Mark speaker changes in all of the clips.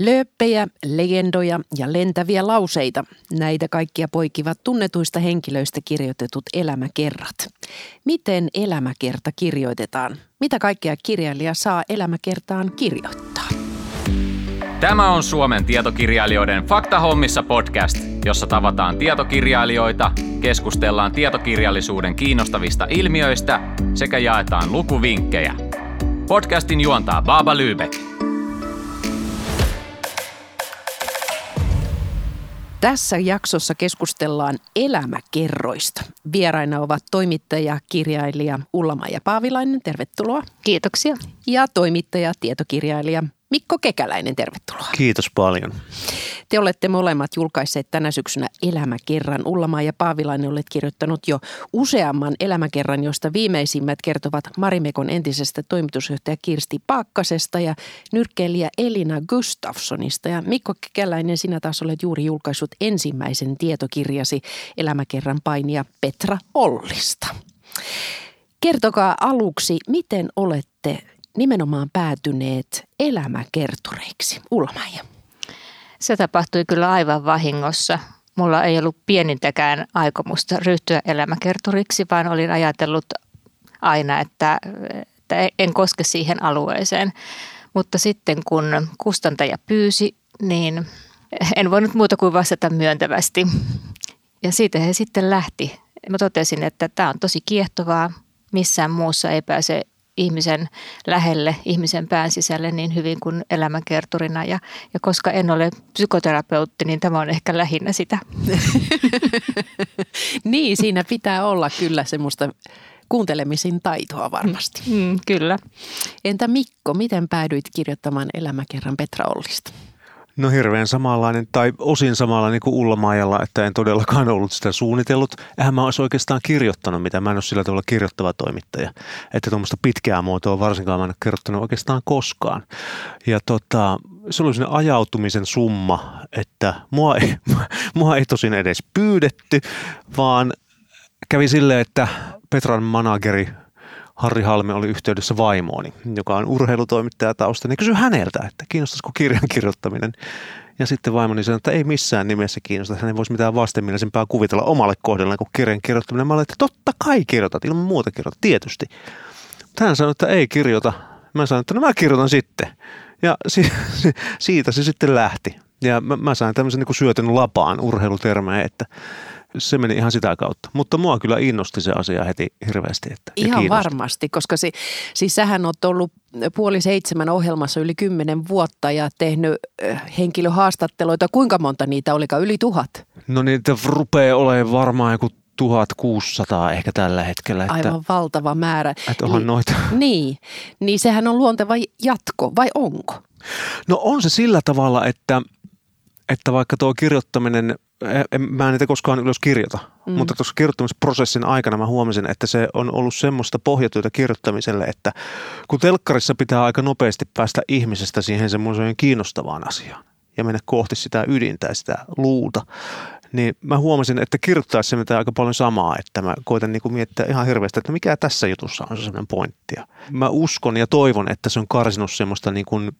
Speaker 1: Lööppejä, legendoja ja lentäviä lauseita. Näitä kaikkia poikivat tunnetuista henkilöistä kirjoitetut elämäkerrat. Miten elämäkerta kirjoitetaan? Mitä kaikkea kirjailija saa elämäkertaan kirjoittaa?
Speaker 2: Tämä on Suomen tietokirjailijoiden Faktahommissa podcast, jossa tavataan tietokirjailijoita, keskustellaan tietokirjallisuuden kiinnostavista ilmiöistä sekä jaetaan lukuvinkkejä. Podcastin juontaa Baaba Lübeck.
Speaker 1: Tässä jaksossa keskustellaan elämäkerroista. Vieraina ovat toimittaja, kirjailija Ulla-Maija Paavilainen, tervetuloa.
Speaker 3: Kiitoksia.
Speaker 1: Ja toimittaja, tietokirjailija Mikko Kekäläinen, tervetuloa.
Speaker 4: Kiitos paljon.
Speaker 1: Te olette molemmat julkaisseet tänä syksynä elämäkerran. Ullamaa ja Paavilainen olet kirjoittanut jo useamman elämäkerran, josta viimeisimmät kertovat Marimekon entisestä toimitusjohtaja Kirsti Paakkasesta ja nyrkkeilijä Elina Gustafssonista. Ja Mikko Kekäläinen, sinä taas olet juuri julkaissut ensimmäisen tietokirjasi elämäkerran painia Petra Ollista. Kertokaa aluksi, miten olette nimenomaan päätyneet elämäkertureiksi? Ulmaija.
Speaker 3: Se tapahtui kyllä aivan vahingossa. Mulla ei ollut pienintäkään aikomusta ryhtyä elämäkerturiksi, vaan olin ajatellut aina, että, että en koske siihen alueeseen. Mutta sitten kun kustantaja pyysi, niin en voinut muuta kuin vastata myöntävästi. Ja siitä he sitten lähti. Mä totesin, että tämä on tosi kiehtovaa. Missään muussa ei pääse ihmisen lähelle, ihmisen pään sisälle niin hyvin kuin elämänkerturina. Ja, ja koska en ole psykoterapeutti, niin tämä on ehkä lähinnä sitä.
Speaker 1: niin, siinä pitää olla kyllä semmoista kuuntelemisen taitoa varmasti.
Speaker 3: Mm, kyllä.
Speaker 1: Entä Mikko, miten päädyit kirjoittamaan elämäkerran Petra Ollista?
Speaker 4: No hirveän samanlainen tai osin samanlainen kuin Ulla Maijalla, että en todellakaan ollut sitä suunnitellut. Eihän mä olisi oikeastaan kirjoittanut mitä, mä en ole sillä tavalla kirjoittava toimittaja. Että tuommoista pitkää muotoa varsinkaan mä en ole kirjoittanut oikeastaan koskaan. Ja tota, se oli sinne ajautumisen summa, että mua ei, mua ei tosin edes pyydetty, vaan kävi silleen, että Petran manageri Harri Halme oli yhteydessä vaimooni, joka on urheilutoimittaja tausta, niin kysyi häneltä, että kiinnostaisiko kirjan kirjoittaminen. Ja sitten vaimoni sanoi, että ei missään nimessä kiinnosta, hän ei voisi mitään vastenmielisempää kuvitella omalle kohdallaan kuin kirjan kirjoittaminen. Mä olin, että totta kai kirjoitat, ilman muuta kirjoitat, tietysti. Mutta hän sanoi, että ei kirjoita. Mä sanoin, että no mä kirjoitan sitten. Ja si- siitä se sitten lähti. Ja mä, mä sain tämmöisen niin syötön lapaan urheilutermejä, että se meni ihan sitä kautta. Mutta mua kyllä innosti se asia heti hirveästi. Että,
Speaker 1: ihan varmasti, koska si, siis sähän oot ollut puoli seitsemän ohjelmassa yli kymmenen vuotta ja tehnyt henkilöhaastatteluita. Kuinka monta niitä olikaan? Yli tuhat?
Speaker 4: No niitä rupeaa olemaan varmaan joku 1600 ehkä tällä hetkellä.
Speaker 1: Että, Aivan valtava määrä.
Speaker 4: Että onhan noita.
Speaker 1: Niin, niin sehän on luonteva jatko, vai onko?
Speaker 4: No on se sillä tavalla, että, että vaikka tuo kirjoittaminen – en, mä en niitä koskaan ylös kirjoita, mm. mutta tuossa kirjoittamisprosessin aikana mä huomasin, että se on ollut semmoista pohjatyötä kirjoittamiselle, että kun telkkarissa pitää aika nopeasti päästä ihmisestä siihen semmoiseen kiinnostavaan asiaan ja mennä kohti sitä ydintä ja sitä luuta, niin mä huomasin, että kirjoittaessa se aika paljon samaa, että mä koitan niin miettiä ihan hirveästi, että mikä tässä jutussa on se semmoinen pointti. Mä uskon ja toivon, että se on karsinut semmoista niin kuin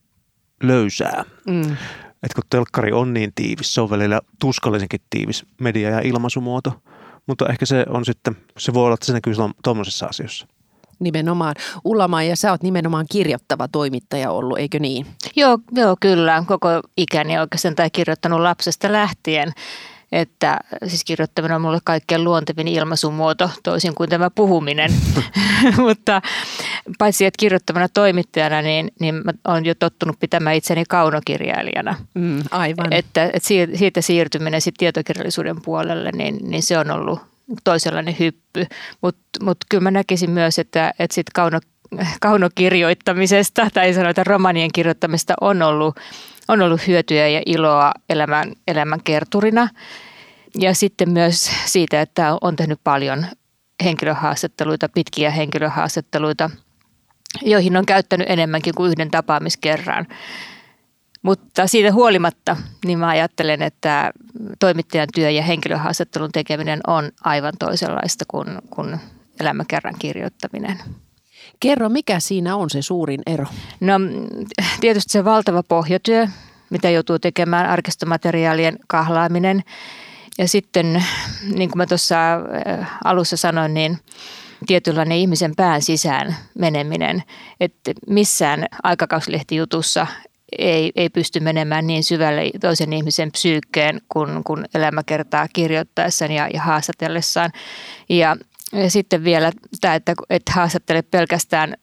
Speaker 4: löysää. Mm että kun telkkari on niin tiivis, se on välillä tuskallisenkin tiivis media- ja ilmaisumuoto, mutta ehkä se on sitten, se voi olla, että se näkyy tuommoisessa asioissa.
Speaker 1: Nimenomaan. Ullama, ja sä oot nimenomaan kirjoittava toimittaja ollut, eikö niin?
Speaker 3: Joo, joo kyllä. Koko ikäni oikeastaan tai kirjoittanut lapsesta lähtien että siis kirjoittaminen on mulle kaikkein luontevin ilmaisumuoto, toisin kuin tämä puhuminen. Mutta paitsi että kirjoittavana toimittajana, niin, niin mä olen jo tottunut pitämään itseni kaunokirjailijana.
Speaker 1: Mm, aivan.
Speaker 3: Että, että siitä siirtyminen sitten tietokirjallisuuden puolelle, niin, niin se on ollut toisenlainen hyppy. Mutta mut kyllä mä näkisin myös, että, että sit kauno, kaunokirjoittamisesta tai sanotaan romanien kirjoittamista on ollut, on ollut hyötyä ja iloa elämän, elämän kerturina. Ja sitten myös siitä, että on tehnyt paljon henkilöhaastatteluita, pitkiä henkilöhaastatteluita, joihin on käyttänyt enemmänkin kuin yhden tapaamiskerran. Mutta siitä huolimatta, niin mä ajattelen, että toimittajan työ ja henkilöhaastattelun tekeminen on aivan toisenlaista kuin, kuin elämäkerran kirjoittaminen.
Speaker 1: Kerro, mikä siinä on se suurin ero?
Speaker 3: No tietysti se valtava pohjatyö, mitä joutuu tekemään arkistomateriaalien kahlaaminen. Ja sitten, niin kuin mä tuossa alussa sanoin, niin tietynlainen ihmisen pään sisään meneminen, että missään aikakauslehtijutussa ei, ei pysty menemään niin syvälle toisen ihmisen psyykkeen kuin, kuin elämäkertaa kirjoittaessaan ja, ja haastatellessaan. Ja, ja sitten vielä tämä, että et haastattele pelkästään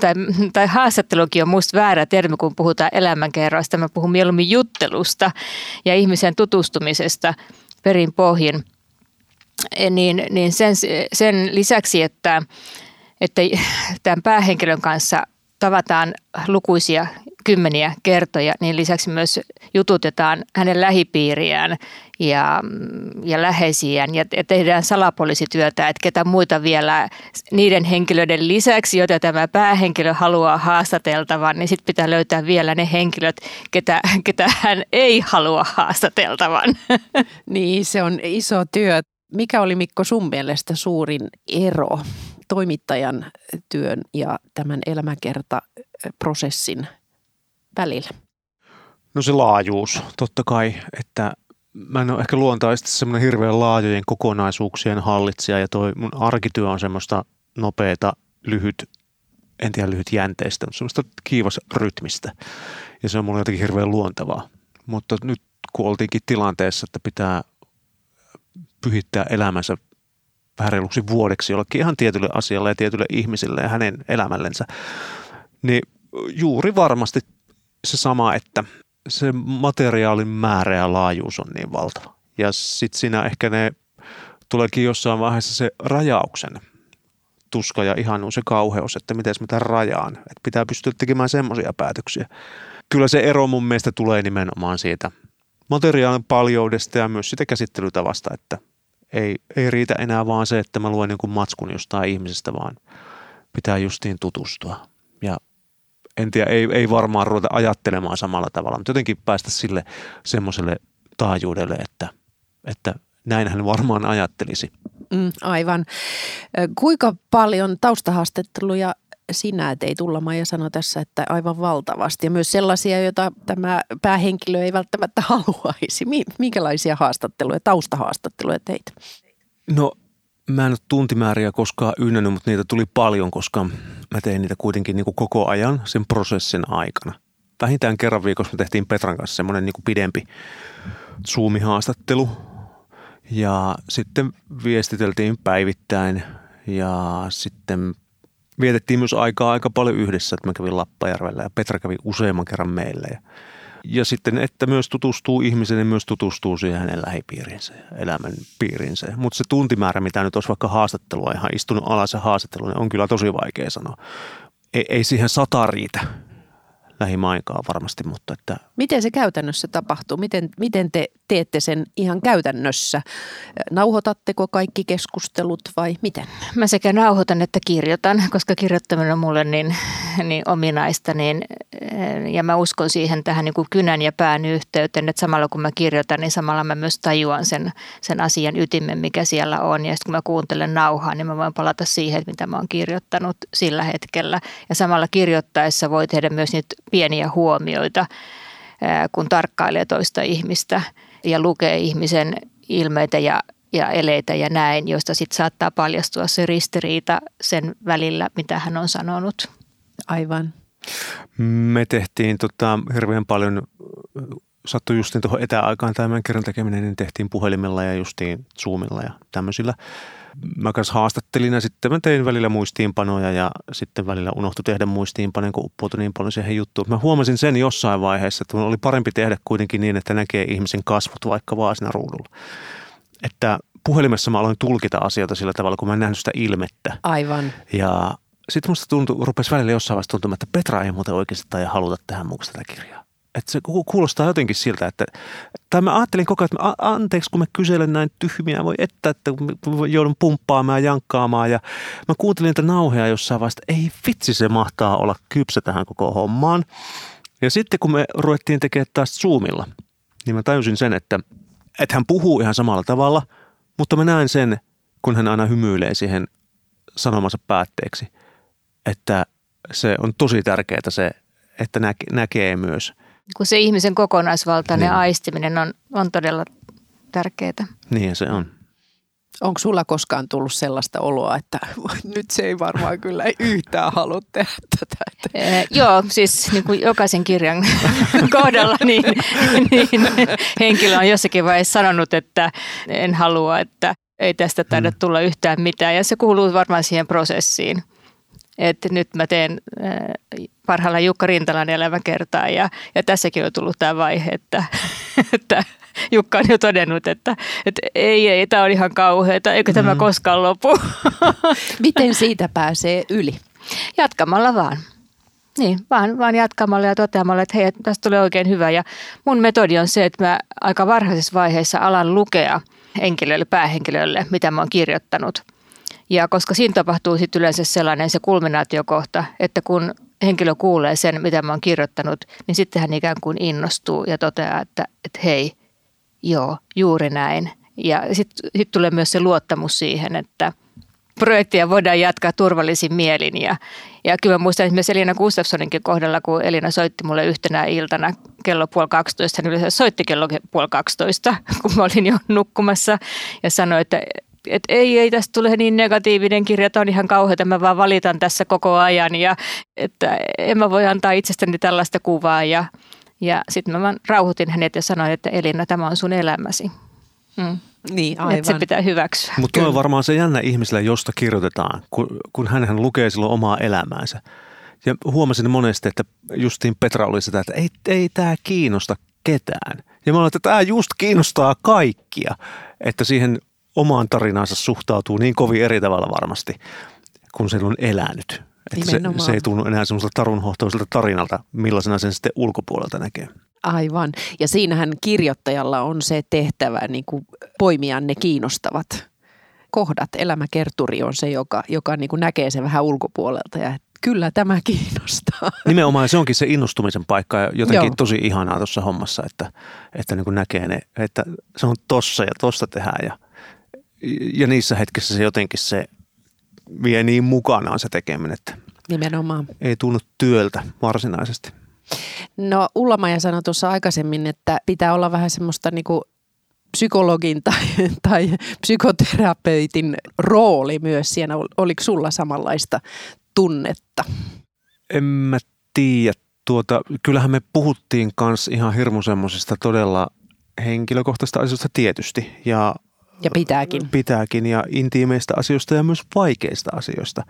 Speaker 3: tai, tai haastattelukin on minusta väärä termi, kun puhutaan elämänkerroista. Mä puhun mieluummin juttelusta ja ihmisen tutustumisesta perin pohjin. Niin, niin sen, sen lisäksi, että, että tämän päähenkilön kanssa tavataan lukuisia kymmeniä kertoja, niin lisäksi myös jututetaan hänen lähipiiriään ja, ja läheisiään ja tehdään salapoliisityötä, että ketä muita vielä niiden henkilöiden lisäksi, joita tämä päähenkilö haluaa haastateltavan, niin sitten pitää löytää vielä ne henkilöt, ketä, ketä hän ei halua haastateltavan.
Speaker 1: Niin, se on iso työ. Mikä oli Mikko sun mielestä suurin ero toimittajan työn ja tämän elämäkertaprosessin välillä?
Speaker 4: No se laajuus, totta kai, että mä en ole ehkä luontaisesti semmoinen hirveän laajojen kokonaisuuksien hallitsija ja toi mun arkityö on semmoista nopeata, lyhyt, en tiedä lyhyt jänteistä, mutta semmoista kiivas rytmistä. Ja se on mulle jotenkin hirveän luontevaa. Mutta nyt kun oltiinkin tilanteessa, että pitää pyhittää elämänsä vähän reiluksi vuodeksi jollekin ihan tietylle asialle ja tietylle ihmisille ja hänen elämällensä, niin juuri varmasti se sama, että se materiaalin määrä ja laajuus on niin valtava. Ja sitten siinä ehkä ne tuleekin jossain vaiheessa se rajauksen tuska ja ihan se kauheus, että miten mä tämän rajaan. Että pitää pystyä tekemään semmoisia päätöksiä. Kyllä se ero mun mielestä tulee nimenomaan siitä materiaalin paljoudesta ja myös sitä käsittelytavasta, että ei, ei riitä enää vaan se, että mä luen jonkun matskun jostain ihmisestä, vaan pitää justiin tutustua. En tiedä, ei, ei varmaan ruveta ajattelemaan samalla tavalla, mutta jotenkin päästä sille semmoiselle taajuudelle, että, että näin hän varmaan ajattelisi.
Speaker 1: Mm, aivan. Kuinka paljon taustahaastatteluja sinä teit tulla ja sanoi tässä, että aivan valtavasti. Ja myös sellaisia, joita tämä päähenkilö ei välttämättä haluaisi. Minkälaisia haastatteluja, taustahaastatteluja teit?
Speaker 4: No Mä en ole tuntimääriä koskaan ynnännyt, mutta niitä tuli paljon, koska mä tein niitä kuitenkin niin kuin koko ajan sen prosessin aikana. Vähintään kerran viikossa me tehtiin Petran kanssa semmoinen niin kuin pidempi Zoom-haastattelu. Ja sitten viestiteltiin päivittäin ja sitten vietettiin myös aikaa aika paljon yhdessä, että mä kävin Lappajärvellä ja Petra kävi useamman kerran meille. Ja ja sitten, että myös tutustuu ihmiseen, niin myös tutustuu siihen hänen lähipiirinsä ja elämän piirinsä. Mutta se tuntimäärä, mitä nyt olisi vaikka haastattelua, ihan istunut alas ja haastattelu, niin on kyllä tosi vaikea sanoa. Ei, ei siihen sata riitä lähimainkaan varmasti, mutta että...
Speaker 1: Miten se käytännössä tapahtuu? Miten, miten te teette sen ihan käytännössä? Nauhoitatteko kaikki keskustelut vai miten?
Speaker 3: Mä sekä nauhoitan että kirjoitan, koska kirjoittaminen on mulle niin, niin ominaista. Niin, ja mä uskon siihen tähän niin kuin kynän ja pään yhteyteen, että samalla kun mä kirjoitan, niin samalla mä myös tajuan sen, sen asian ytimen, mikä siellä on. Ja sitten kun mä kuuntelen nauhaa, niin mä voin palata siihen, mitä mä oon kirjoittanut sillä hetkellä. Ja samalla kirjoittaessa voi tehdä myös niitä pieniä huomioita, kun tarkkailee toista ihmistä ja lukee ihmisen ilmeitä ja, ja eleitä ja näin, josta sitten saattaa paljastua se ristiriita sen välillä, mitä hän on sanonut.
Speaker 1: Aivan.
Speaker 4: Me tehtiin tota, hirveän paljon, sattui justiin tuohon etäaikaan tämän kerran tekeminen, niin tehtiin puhelimella ja justiin Zoomilla ja tämmöisillä mä kanssa haastattelin ja sitten mä tein välillä muistiinpanoja ja sitten välillä unohtu tehdä muistiinpanoja, kun uppoutui niin paljon siihen juttuun. Mä huomasin sen jossain vaiheessa, että oli parempi tehdä kuitenkin niin, että näkee ihmisen kasvot vaikka vaan siinä ruudulla. Että puhelimessa mä aloin tulkita asioita sillä tavalla, kun mä en nähnyt sitä ilmettä.
Speaker 1: Aivan.
Speaker 4: Ja sitten musta tuntui, rupesi välillä jossain vaiheessa tuntumaan, että Petra ei muuten oikeasti tai haluta tehdä muuksi tätä kirjaa että se kuulostaa jotenkin siltä, että, tai mä ajattelin koko ajan, että anteeksi kun mä kyselen näin tyhmiä, voi että, että joudun pumppaamaan ja jankkaamaan ja mä kuuntelin niitä nauheja jossain vaiheessa, ei vitsi se mahtaa olla kypsä tähän koko hommaan. Ja sitten kun me ruvettiin tekemään taas Zoomilla, niin mä tajusin sen, että, että hän puhuu ihan samalla tavalla, mutta mä näen sen, kun hän aina hymyilee siihen sanomansa päätteeksi, että se on tosi tärkeää se, että näkee myös –
Speaker 3: Kun se ihmisen kokonaisvaltainen niin. aistiminen on, on todella tärkeää.
Speaker 4: Niin se on.
Speaker 1: Onko sulla koskaan tullut sellaista oloa, että nyt se ei varmaan kyllä yhtään halua tehdä tätä?
Speaker 3: Eh, joo, siis niin kuin jokaisen kirjan kohdalla niin, niin henkilö on jossakin vaiheessa sanonut, että en halua, että ei tästä taida mm. tulla yhtään mitään. Ja se kuuluu varmaan siihen prosessiin. Että nyt mä teen parhaillaan Jukka Rintalan elämäkertaa ja, ja tässäkin on tullut tämä vaihe, että, että Jukka on jo todennut, että, että ei, ei, tämä on ihan kauheata, eikö tämä mm. koskaan lopu.
Speaker 1: Miten siitä pääsee yli?
Speaker 3: Jatkamalla vaan. Niin, vaan, vaan jatkamalla ja toteamalla, että hei, tästä tulee oikein hyvä. Ja mun metodi on se, että mä aika varhaisessa vaiheessa alan lukea henkilölle, päähenkilölle, mitä mä oon kirjoittanut. Ja koska siinä tapahtuu sitten yleensä sellainen se kulminaatiokohta, että kun henkilö kuulee sen, mitä mä oon kirjoittanut, niin sitten hän ikään kuin innostuu ja toteaa, että, että hei, joo, juuri näin. Ja sitten sit tulee myös se luottamus siihen, että projektia voidaan jatkaa turvallisin mielin. Ja, ja kyllä mä muistan esimerkiksi Elina Gustafssoninkin kohdalla, kun Elina soitti mulle yhtenä iltana kello puoli 12. Hän yleensä soitti kello puoli 12, kun mä olin jo nukkumassa ja sanoi, että että ei, ei tästä tule niin negatiivinen kirja, että on ihan kauheata, mä vaan valitan tässä koko ajan ja että en mä voi antaa itsestäni tällaista kuvaa ja, ja sitten mä vaan rauhoitin hänet ja sanoin, että Elina, tämä on sun elämäsi. Mm.
Speaker 1: Niin, aivan.
Speaker 3: Että se pitää hyväksyä.
Speaker 4: Mutta on varmaan se jännä ihmiselle, josta kirjoitetaan, kun, kun hän lukee silloin omaa elämäänsä. Ja huomasin monesti, että justiin Petra oli sitä, että ei, ei tämä kiinnosta ketään. Ja mä olin, että tämä just kiinnostaa kaikkia, että siihen omaan tarinaansa suhtautuu niin kovin eri tavalla varmasti, kun se on elänyt. Että se, se ei tunnu enää semmoiselta tarunhohtoiselta tarinalta, millaisena sen sitten ulkopuolelta näkee.
Speaker 1: Aivan. Ja siinähän kirjoittajalla on se tehtävä niin kuin poimia ne kiinnostavat kohdat. Elämäkerturi on se, joka, joka niin kuin näkee sen vähän ulkopuolelta ja kyllä tämä kiinnostaa.
Speaker 4: Nimenomaan se onkin se innostumisen paikka ja jotenkin Joo. tosi ihanaa tuossa hommassa, että, että niin kuin näkee ne, että se on tossa ja tosta tehdään ja, ja niissä hetkissä se jotenkin se vie niin mukanaan se tekeminen, että
Speaker 1: Nimenomaan.
Speaker 4: ei tunnu työltä varsinaisesti.
Speaker 1: No Ullamaja sanoi tuossa aikaisemmin, että pitää olla vähän semmoista niin kuin psykologin tai, tai psykoterapeutin rooli myös siinä. Oliko sulla samanlaista tunnetta?
Speaker 4: En mä tiedä. Tuota, kyllähän me puhuttiin kanssa ihan hirmu semmoisista todella henkilökohtaisista asioista tietysti. Ja
Speaker 1: ja pitääkin.
Speaker 4: Pitääkin ja intiimeistä asioista ja myös vaikeista asioista.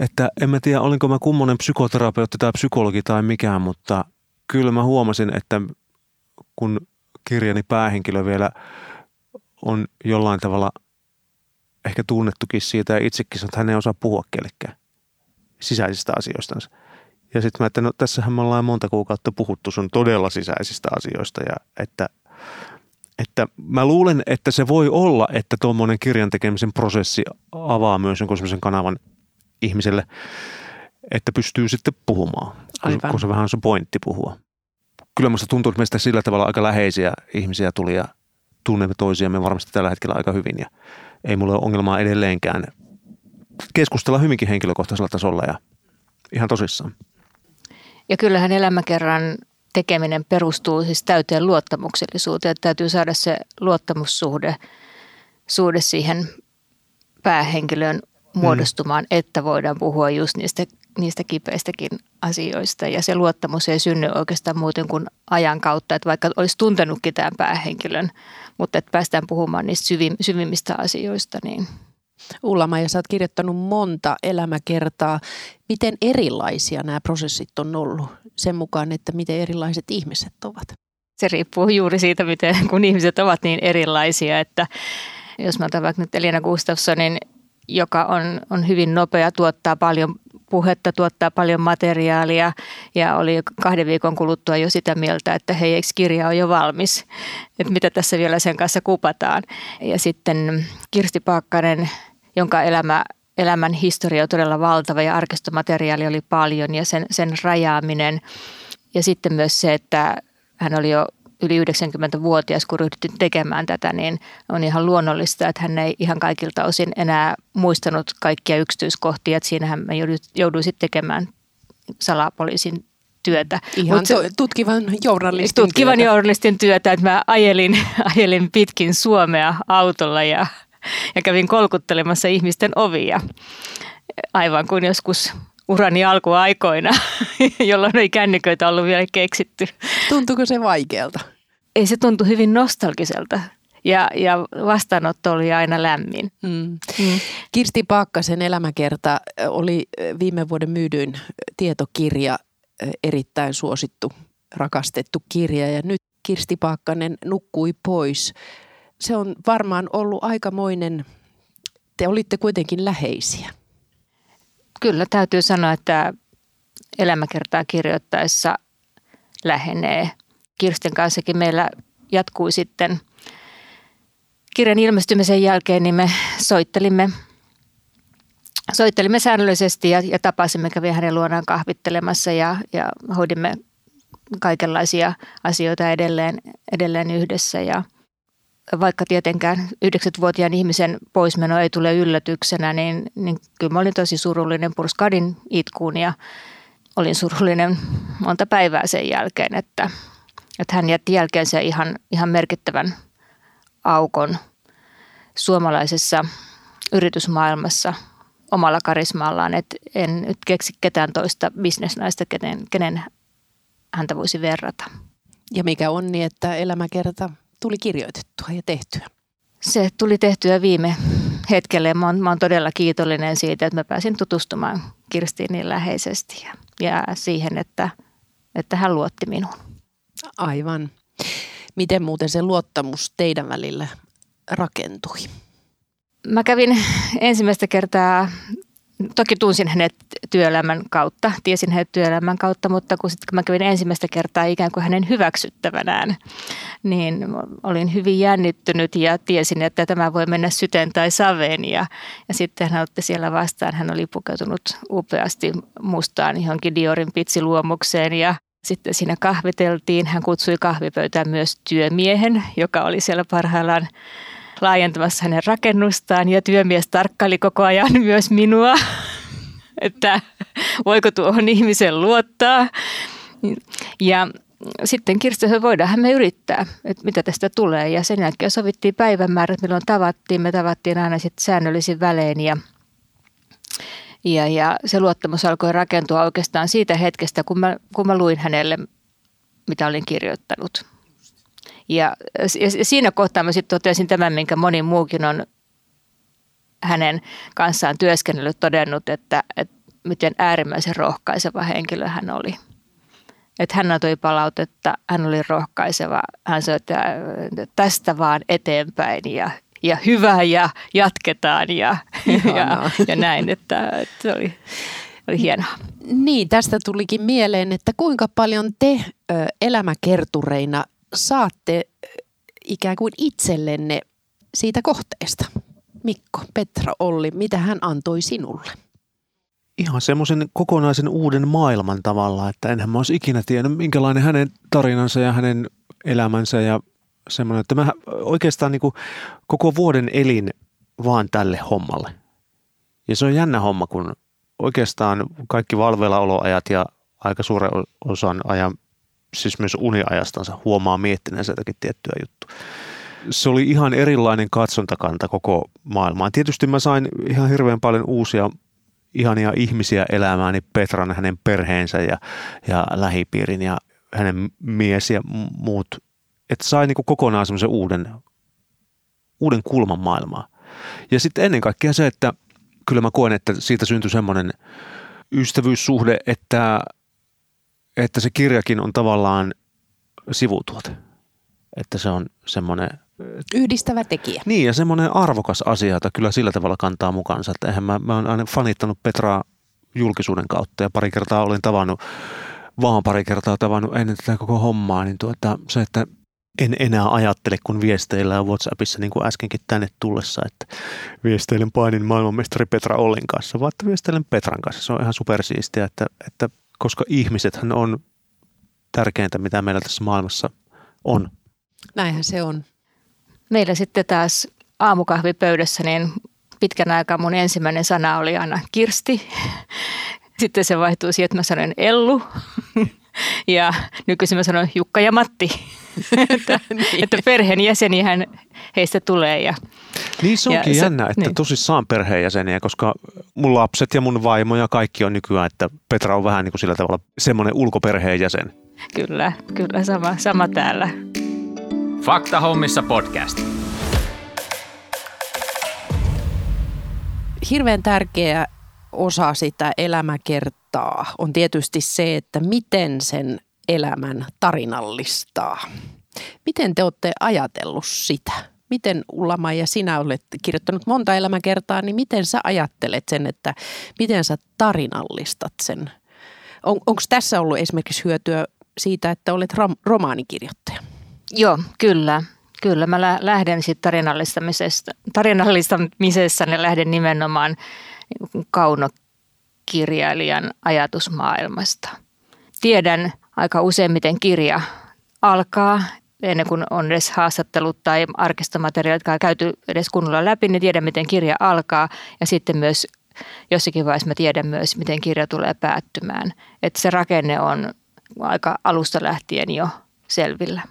Speaker 4: Että en mä tiedä, olinko mä kummonen psykoterapeutti tai psykologi tai mikään, mutta kyllä mä huomasin, että kun kirjani päähenkilö vielä on jollain tavalla ehkä tunnettukin siitä ja itsekin että hän ei osaa puhua kellekään sisäisistä asioistansa. Ja sitten mä, että no tässähän me ollaan monta kuukautta puhuttu sun todella sisäisistä asioista ja että – että mä luulen, että se voi olla, että tuommoinen kirjan tekemisen prosessi avaa myös jonkun sellaisen kanavan ihmiselle, että pystyy sitten puhumaan, Aivan. kun se vähän on se pointti puhua. Kyllä musta tuntuu, että meistä sillä tavalla aika läheisiä ihmisiä tuli ja tunnemme toisiamme varmasti tällä hetkellä aika hyvin ja ei mulle ole ongelmaa edelleenkään keskustella hyvinkin henkilökohtaisella tasolla ja ihan tosissaan.
Speaker 3: Ja kyllähän elämäkerran tekeminen perustuu siis täyteen luottamuksellisuuteen. Että täytyy saada se luottamussuhde suhde siihen päähenkilön muodostumaan, mm. että voidaan puhua just niistä, niistä kipeistäkin asioista. Ja se luottamus ei synny oikeastaan muuten kuin ajan kautta, että vaikka olisi tuntenutkin tämän päähenkilön, mutta että päästään puhumaan niistä syvim, syvimmistä asioista, niin –
Speaker 1: Ulla ja sä oot kirjoittanut monta elämäkertaa. Miten erilaisia nämä prosessit on ollut sen mukaan, että miten erilaiset ihmiset ovat?
Speaker 3: Se riippuu juuri siitä, miten kun ihmiset ovat niin erilaisia, että jos mä otan vaikka nyt Elina Gustafssonin, joka on, on hyvin nopea, tuottaa paljon puhetta, tuottaa paljon materiaalia ja oli kahden viikon kuluttua jo sitä mieltä, että hei, eikö kirja on jo valmis, että mitä tässä vielä sen kanssa kupataan. Ja sitten Kirsti Paakkanen, jonka elämä, elämän historia on todella valtava ja arkistomateriaali oli paljon ja sen, sen rajaaminen. Ja sitten myös se, että hän oli jo yli 90-vuotias, kun ryhdyttiin tekemään tätä, niin on ihan luonnollista, että hän ei ihan kaikilta osin enää muistanut kaikkia yksityiskohtia. Että siinähän mä jouduin sitten tekemään salapoliisin työtä.
Speaker 1: Ihan Mut se, tutkivan journalistin
Speaker 3: Tutkivan työtä. journalistin työtä, että mä ajelin, ajelin pitkin Suomea autolla ja, ja kävin kolkuttelemassa ihmisten ovia. Aivan kuin joskus urani alkuaikoina, jolloin ei kännyköitä ollut vielä keksitty.
Speaker 1: Tuntuuko se vaikealta?
Speaker 3: Ei se tuntu hyvin nostalgiselta ja, ja vastaanotto oli aina lämmin. Mm.
Speaker 1: Mm. Kirsti Paakkasen elämäkerta oli viime vuoden myydyin tietokirja, erittäin suosittu, rakastettu kirja ja nyt Kirsti Paakkanen nukkui pois. Se on varmaan ollut aikamoinen, te olitte kuitenkin läheisiä.
Speaker 3: Kyllä täytyy sanoa, että elämäkertaa kirjoittaessa lähenee. Kirstin kanssakin meillä jatkui sitten – kirjan ilmestymisen jälkeen niin me soittelimme, soittelimme säännöllisesti ja, ja tapasimme, kävi hänen luonaan kahvittelemassa ja, ja hoidimme kaikenlaisia asioita edelleen, edelleen yhdessä ja vaikka tietenkään 90-vuotiaan ihmisen poismeno ei tule yllätyksenä, niin, niin kyllä mä olin tosi surullinen purskadin itkuun ja olin surullinen monta päivää sen jälkeen, että, että hän jätti jälkeensä ihan, ihan merkittävän aukon suomalaisessa yritysmaailmassa omalla karismallaan, että en nyt keksi ketään toista bisnesnaista, kenen, kenen häntä voisi verrata.
Speaker 1: Ja mikä on niin, että elämäkerta tuli kirjoitettua ja tehtyä?
Speaker 3: Se tuli tehtyä viime hetkelle. Mä oon, mä oon todella kiitollinen siitä, että mä pääsin tutustumaan Kirstiin niin läheisesti ja, ja siihen, että, että hän luotti minuun.
Speaker 1: Aivan. Miten muuten se luottamus teidän välillä rakentui?
Speaker 3: Mä kävin ensimmäistä kertaa, toki tunsin hänet työelämän kautta, tiesin hänet työelämän kautta, mutta kun, sitten, kun mä kävin ensimmäistä kertaa ikään kuin hänen hyväksyttävänään, niin olin hyvin jännittynyt ja tiesin, että tämä voi mennä syteen tai saveen. Ja, ja sitten hän otti siellä vastaan, hän oli pukeutunut upeasti mustaan johonkin Diorin pitsiluomukseen ja sitten siinä kahviteltiin. Hän kutsui kahvipöytään myös työmiehen, joka oli siellä parhaillaan laajentamassa hänen rakennustaan ja työmies tarkkaili koko ajan myös minua, että voiko tuohon ihmisen luottaa. Ja sitten Kirsti sanoi, voidaanhan me yrittää, että mitä tästä tulee. Ja sen jälkeen sovittiin päivämäärät, milloin tavattiin. Me tavattiin aina sitten säännöllisin välein ja, ja, ja se luottamus alkoi rakentua oikeastaan siitä hetkestä, kun mä, kun mä luin hänelle, mitä olin kirjoittanut. Ja, ja siinä kohtaa mä sitten totesin tämän, minkä moni muukin on hänen kanssaan työskennellyt todennut, että, että miten äärimmäisen rohkaiseva henkilö hän oli. Että hän antoi palautetta, hän oli rohkaiseva, hän sanoi, että tästä vaan eteenpäin ja, ja hyvä ja jatketaan ja, ja, ja näin, että, että se oli, oli hienoa.
Speaker 1: Niin, tästä tulikin mieleen, että kuinka paljon te elämäkertureina saatte ikään kuin itsellenne siitä kohteesta? Mikko, Petra, Olli, mitä hän antoi sinulle?
Speaker 4: Ihan semmoisen kokonaisen uuden maailman tavalla, että enhän mä olisi ikinä tiennyt, minkälainen hänen tarinansa ja hänen elämänsä ja semmoinen, että mä oikeastaan niin kuin koko vuoden elin vaan tälle hommalle. Ja se on jännä homma, kun oikeastaan kaikki valveillaoloajat ja aika suuren osan ajan siis myös uniajastansa huomaa miettineensä jotakin tiettyä juttua. Se oli ihan erilainen katsontakanta koko maailmaan. Tietysti mä sain ihan hirveän paljon uusia ihania ihmisiä elämääni, Petran, hänen perheensä ja, ja lähipiirin ja hänen mies ja muut. Että sai niin kokonaan semmoisen uuden, uuden kulman maailmaa. Ja sitten ennen kaikkea se, että kyllä mä koen, että siitä syntyi semmoinen ystävyyssuhde, että että se kirjakin on tavallaan sivutuote. Että se on semmoinen...
Speaker 1: Yhdistävä tekijä.
Speaker 4: Niin, ja semmoinen arvokas asia, jota kyllä sillä tavalla kantaa mukaansa. Että eihän mä, mä oon aina fanittanut Petraa julkisuuden kautta ja pari kertaa olin tavannut, vaan pari kertaa tavannut ennen tätä koko hommaa, niin tuota, se, että en enää ajattele, kun viesteillä WhatsAppissa, niin kuin äskenkin tänne tullessa, että viesteilen painin maailmanmestari Petra Ollin kanssa, vaan että viesteilen Petran kanssa. Se on ihan supersiistiä, että, että koska ihmisethän on tärkeintä, mitä meillä tässä maailmassa on.
Speaker 1: Näinhän se on.
Speaker 3: Meillä sitten taas aamukahvipöydässä, niin pitkän aikaa mun ensimmäinen sana oli aina Kirsti. Sitten se vaihtui siihen, että mä sanoin Ellu. Ja nykyisin mä sanon Jukka ja Matti, että, niin. että perheenjäsenihän heistä tulee. Ja,
Speaker 4: niin se onkin ja jännä, että niin. tosissaan perheenjäseniä, koska mun lapset ja mun vaimo ja kaikki on nykyään, että Petra on vähän niin kuin sillä tavalla semmoinen ulkoperheenjäsen.
Speaker 3: Kyllä, kyllä sama, sama täällä.
Speaker 2: Fakta hommissa podcast.
Speaker 1: Hirveän tärkeä osa sitä elämäkertaa on tietysti se, että miten sen elämän tarinallistaa. Miten te olette ajatellut sitä? Miten Ullama ja sinä olet kirjoittanut monta elämäkertaa, niin miten sä ajattelet sen, että miten sä tarinallistat sen? On, Onko tässä ollut esimerkiksi hyötyä siitä, että olet rom- romaanikirjoittaja?
Speaker 3: Joo, kyllä. Kyllä, mä lähden sitten tarinallistamisesta, tarinallistamisessa ja lähden nimenomaan kaunokirjailijan ajatusmaailmasta. Tiedän aika usein, miten kirja alkaa, ennen kuin on edes haastattelut tai arkistomateriaalit käyty edes kunnolla läpi, niin tiedän, miten kirja alkaa ja sitten myös jossakin vaiheessa mä tiedän myös, miten kirja tulee päättymään. Että se rakenne on aika alusta lähtien jo selvillä.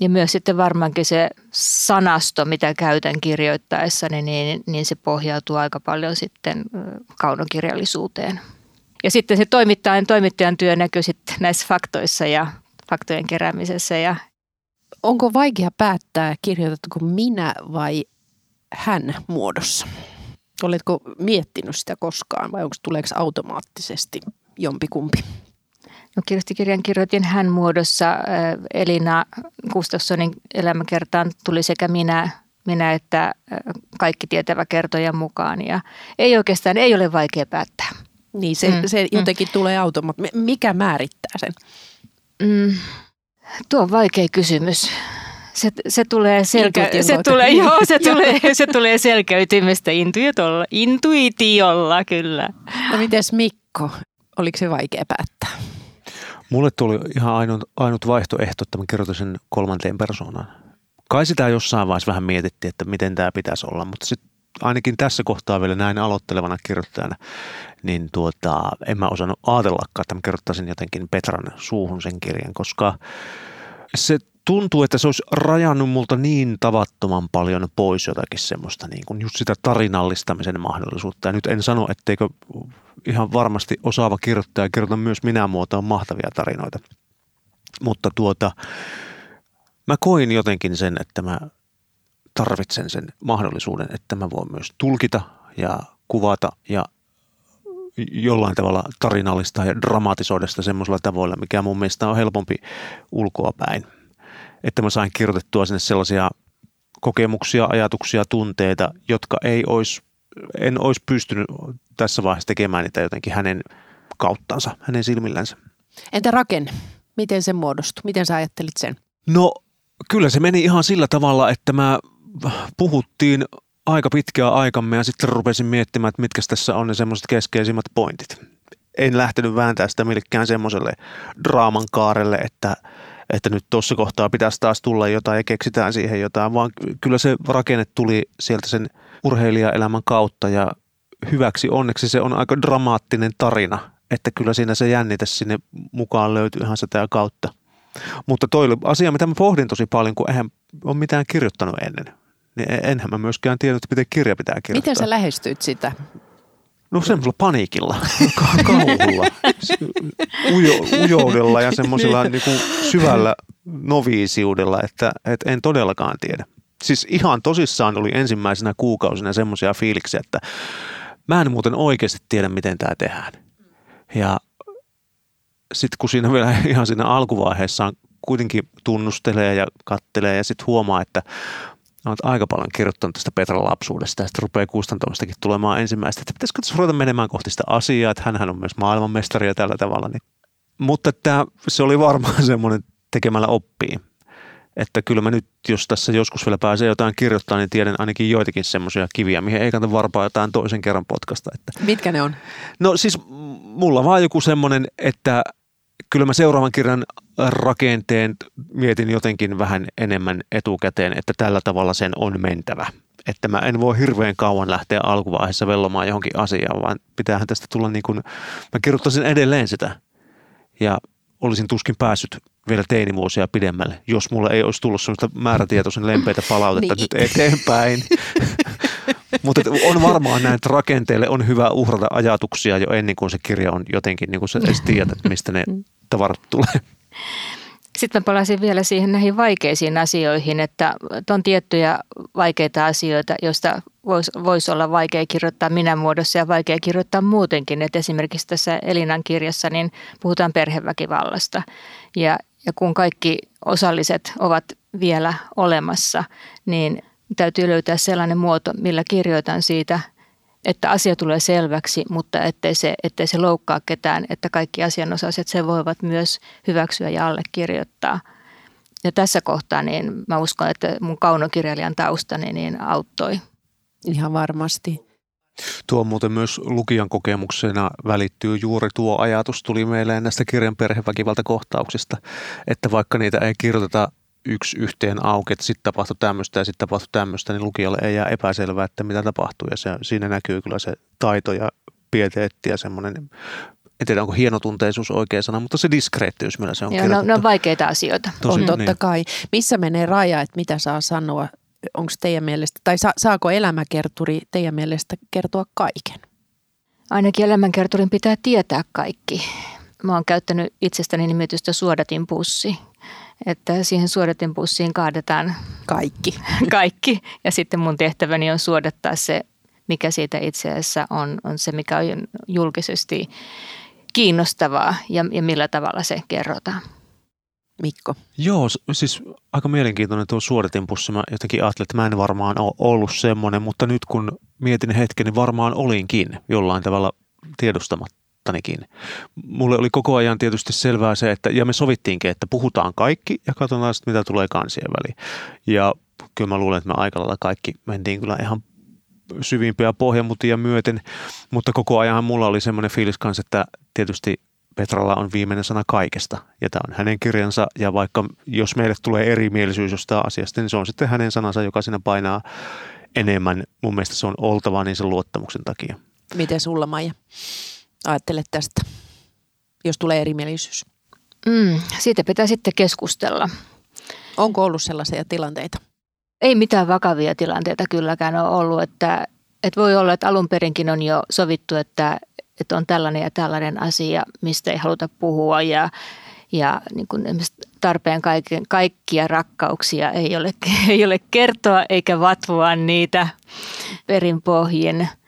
Speaker 3: Ja myös sitten varmaankin se sanasto, mitä käytän kirjoittaessani, niin, niin se pohjautuu aika paljon sitten kaunokirjallisuuteen. Ja sitten se toimittajan, toimittajan työ näkyy sitten näissä faktoissa ja faktojen keräämisessä. Ja
Speaker 1: Onko vaikea päättää, kirjoitatko minä vai hän muodossa? Oletko miettinyt sitä koskaan vai onko tuleeko automaattisesti jompikumpi?
Speaker 3: No kirjoitikirjan kirjoitin hän muodossa. Elina Gustafssonin elämäkertaan tuli sekä minä, minä että kaikki tietävä kertoja mukaan. Ja ei oikeastaan, ei ole vaikea päättää.
Speaker 1: Niin, se, mm, se mm. jotenkin mm. tulee automaattisesti. Mikä määrittää sen?
Speaker 3: Mm, tuo on vaikea kysymys. Se, se tulee, selkä, se tulee, joo, se tulee, se tulee selkäytimestä intuitiolla, intuitiolla kyllä.
Speaker 1: No mites Mikko, oliko se vaikea päättää?
Speaker 4: Mulle tuli ihan ainut, ainut vaihtoehto, että mä kirjoitin sen kolmanteen persoonaan. Kai sitä jossain vaiheessa vähän mietittiin, että miten tämä pitäisi olla, mutta sitten ainakin tässä kohtaa vielä näin aloittelevana kirjoittajana, niin tuota, en mä osannut ajatellakaan, että mä kirjoittaisin jotenkin Petran suuhun sen kirjan, koska se tuntuu, että se olisi rajannut multa niin tavattoman paljon pois jotakin semmoista, niin kuin just sitä tarinallistamisen mahdollisuutta. Ja nyt en sano, etteikö ihan varmasti osaava kirjoittaja kirjoita myös minä muotoon mahtavia tarinoita. Mutta tuota, mä koin jotenkin sen, että mä tarvitsen sen mahdollisuuden, että mä voin myös tulkita ja kuvata ja jollain tavalla tarinallista ja dramatisoida sitä semmoisella tavoilla, mikä mun mielestä on helpompi ulkoa päin. Että mä sain kirjoitettua sinne sellaisia kokemuksia, ajatuksia, tunteita, jotka ei olisi, en olisi pystynyt tässä vaiheessa tekemään niitä jotenkin hänen kauttansa, hänen silmillänsä.
Speaker 1: Entä rakenne? Miten se muodostui? Miten sä ajattelit sen?
Speaker 4: No kyllä se meni ihan sillä tavalla, että mä puhuttiin aika pitkää aikamme ja sitten rupesin miettimään, että mitkä tässä on ne semmoiset keskeisimmät pointit. En lähtenyt vääntää sitä millekään semmoiselle draaman kaarelle, että, että nyt tuossa kohtaa pitäisi taas tulla jotain ja keksitään siihen jotain, vaan kyllä se rakenne tuli sieltä sen urheilijaelämän kautta ja hyväksi onneksi se on aika dramaattinen tarina, että kyllä siinä se jännite sinne mukaan löytyy ihan sitä kautta. Mutta toi oli asia, mitä mä pohdin tosi paljon, kun eihän ole mitään kirjoittanut ennen niin e- enhän mä myöskään tiennyt, miten kirja pitää kirjoittaa.
Speaker 1: Miten sä lähestyit sitä?
Speaker 4: No semmoisella paniikilla, kauhulla, ujo, ujoudella ja semmoisella niin. niin syvällä noviisiudella, että, että en todellakaan tiedä. Siis ihan tosissaan oli ensimmäisenä kuukausina semmoisia fiiliksiä, että mä en muuten oikeasti tiedä, miten tämä tehdään. Ja sitten kun siinä vielä ihan siinä alkuvaiheessa kuitenkin tunnustelee ja kattelee ja sitten huomaa, että olet aika paljon kirjoittanut tästä Petran lapsuudesta ja sitten rupeaa kustantamostakin tulemaan ensimmäistä, että pitäisikö tässä ruveta menemään kohti sitä asiaa, että hänhän on myös maailmanmestari ja tällä tavalla. Niin. Mutta että se oli varmaan semmoinen tekemällä oppii. Että kyllä mä nyt, jos tässä joskus vielä pääsee jotain kirjoittaa, niin tiedän ainakin joitakin semmoisia kiviä, mihin ei kannata varpaa jotain toisen kerran potkasta. Että.
Speaker 1: Mitkä ne on?
Speaker 4: No siis mulla vaan joku semmoinen, että kyllä mä seuraavan kirjan rakenteen mietin jotenkin vähän enemmän etukäteen, että tällä tavalla sen on mentävä. Että mä en voi hirveän kauan lähteä alkuvaiheessa vellomaan johonkin asiaan, vaan pitäähän tästä tulla niin kuin, mä kirjoittaisin edelleen sitä. Ja olisin tuskin päässyt vielä teinivuosia pidemmälle, jos mulla ei olisi tullut sellaista määrätietoisen lempeitä palautetta niin. nyt eteenpäin. Mutta on varmaan näin, että rakenteelle on hyvä uhrata ajatuksia jo ennen kuin se kirja on jotenkin, niin kuin sä edes tiedät, mistä ne mm. tavarat tulee.
Speaker 3: Sitten mä palasin vielä siihen näihin vaikeisiin asioihin, että on tiettyjä vaikeita asioita, joista voisi vois olla vaikea kirjoittaa minä muodossa ja vaikea kirjoittaa muutenkin. Et esimerkiksi tässä Elinan kirjassa niin puhutaan perheväkivallasta ja, ja kun kaikki osalliset ovat vielä olemassa, niin täytyy löytää sellainen muoto, millä kirjoitan siitä – että asia tulee selväksi, mutta ettei se, ettei se loukkaa ketään, että kaikki asianosaiset sen voivat myös hyväksyä ja allekirjoittaa. Ja tässä kohtaa niin mä uskon, että mun kaunokirjailijan taustani niin auttoi.
Speaker 1: Ihan varmasti.
Speaker 4: Tuo muuten myös lukijan kokemuksena välittyy juuri tuo ajatus, tuli meille näistä kirjan perheväkivaltakohtauksista, että vaikka niitä ei kirjoiteta yksi yhteen auki, että sitten tapahtui tämmöistä ja sitten tapahtui tämmöistä, niin lukijalle ei jää epäselvää, että mitä tapahtuu. Ja se, siinä näkyy kyllä se taito ja pieteetti ja semmoinen, en tiedä onko hienotunteisuus oikea sana, mutta se diskreettiys, millä se on
Speaker 3: Joo, no, ne on vaikeita asioita.
Speaker 1: Tosi, on totta niin. kai. Missä menee raja, että mitä saa sanoa? Onko teidän mielestä, tai sa, saako elämäkerturi teidän mielestä kertoa kaiken?
Speaker 3: Ainakin elämänkerturin pitää tietää kaikki. Mä oon käyttänyt itsestäni nimitystä suodatin pussi että siihen suodatinpussiin kaadetaan
Speaker 1: kaikki.
Speaker 3: kaikki. Ja sitten mun tehtäväni on suodattaa se, mikä siitä itse asiassa on, on se, mikä on julkisesti kiinnostavaa ja, ja millä tavalla se kerrotaan.
Speaker 1: Mikko?
Speaker 4: Joo, siis aika mielenkiintoinen tuo suodatinpussi. Mä jotenkin ajattelin, että mä en varmaan ole ollut semmoinen, mutta nyt kun mietin hetken, niin varmaan olinkin jollain tavalla tiedostamatta kattanikin. Mulle oli koko ajan tietysti selvää se, että ja me sovittiinkin, että puhutaan kaikki ja katsotaan sitten, mitä tulee kansien väliin. Ja kyllä mä luulen, että me aika lailla kaikki mentiin kyllä ihan syvimpiä pohjamutia myöten, mutta koko ajan mulla oli semmoinen fiilis kanssa, että tietysti Petralla on viimeinen sana kaikesta ja tämä on hänen kirjansa ja vaikka jos meille tulee erimielisyys jostain asiasta, niin se on sitten hänen sanansa, joka siinä painaa enemmän. Mun mielestä se on oltava niin sen luottamuksen takia.
Speaker 1: Miten sulla Maija? Ajattelet tästä, jos tulee erimielisyys?
Speaker 3: Mm, siitä pitää sitten keskustella.
Speaker 1: Onko ollut sellaisia tilanteita?
Speaker 3: Ei mitään vakavia tilanteita kylläkään ole ollut, että, että voi olla, että alun perinkin on jo sovittu, että, että on tällainen ja tällainen asia, mistä ei haluta puhua ja, ja niin kuin tarpeen kaiken, kaikkia rakkauksia ei ole, ei ole kertoa eikä vatvoa niitä perinpohjin –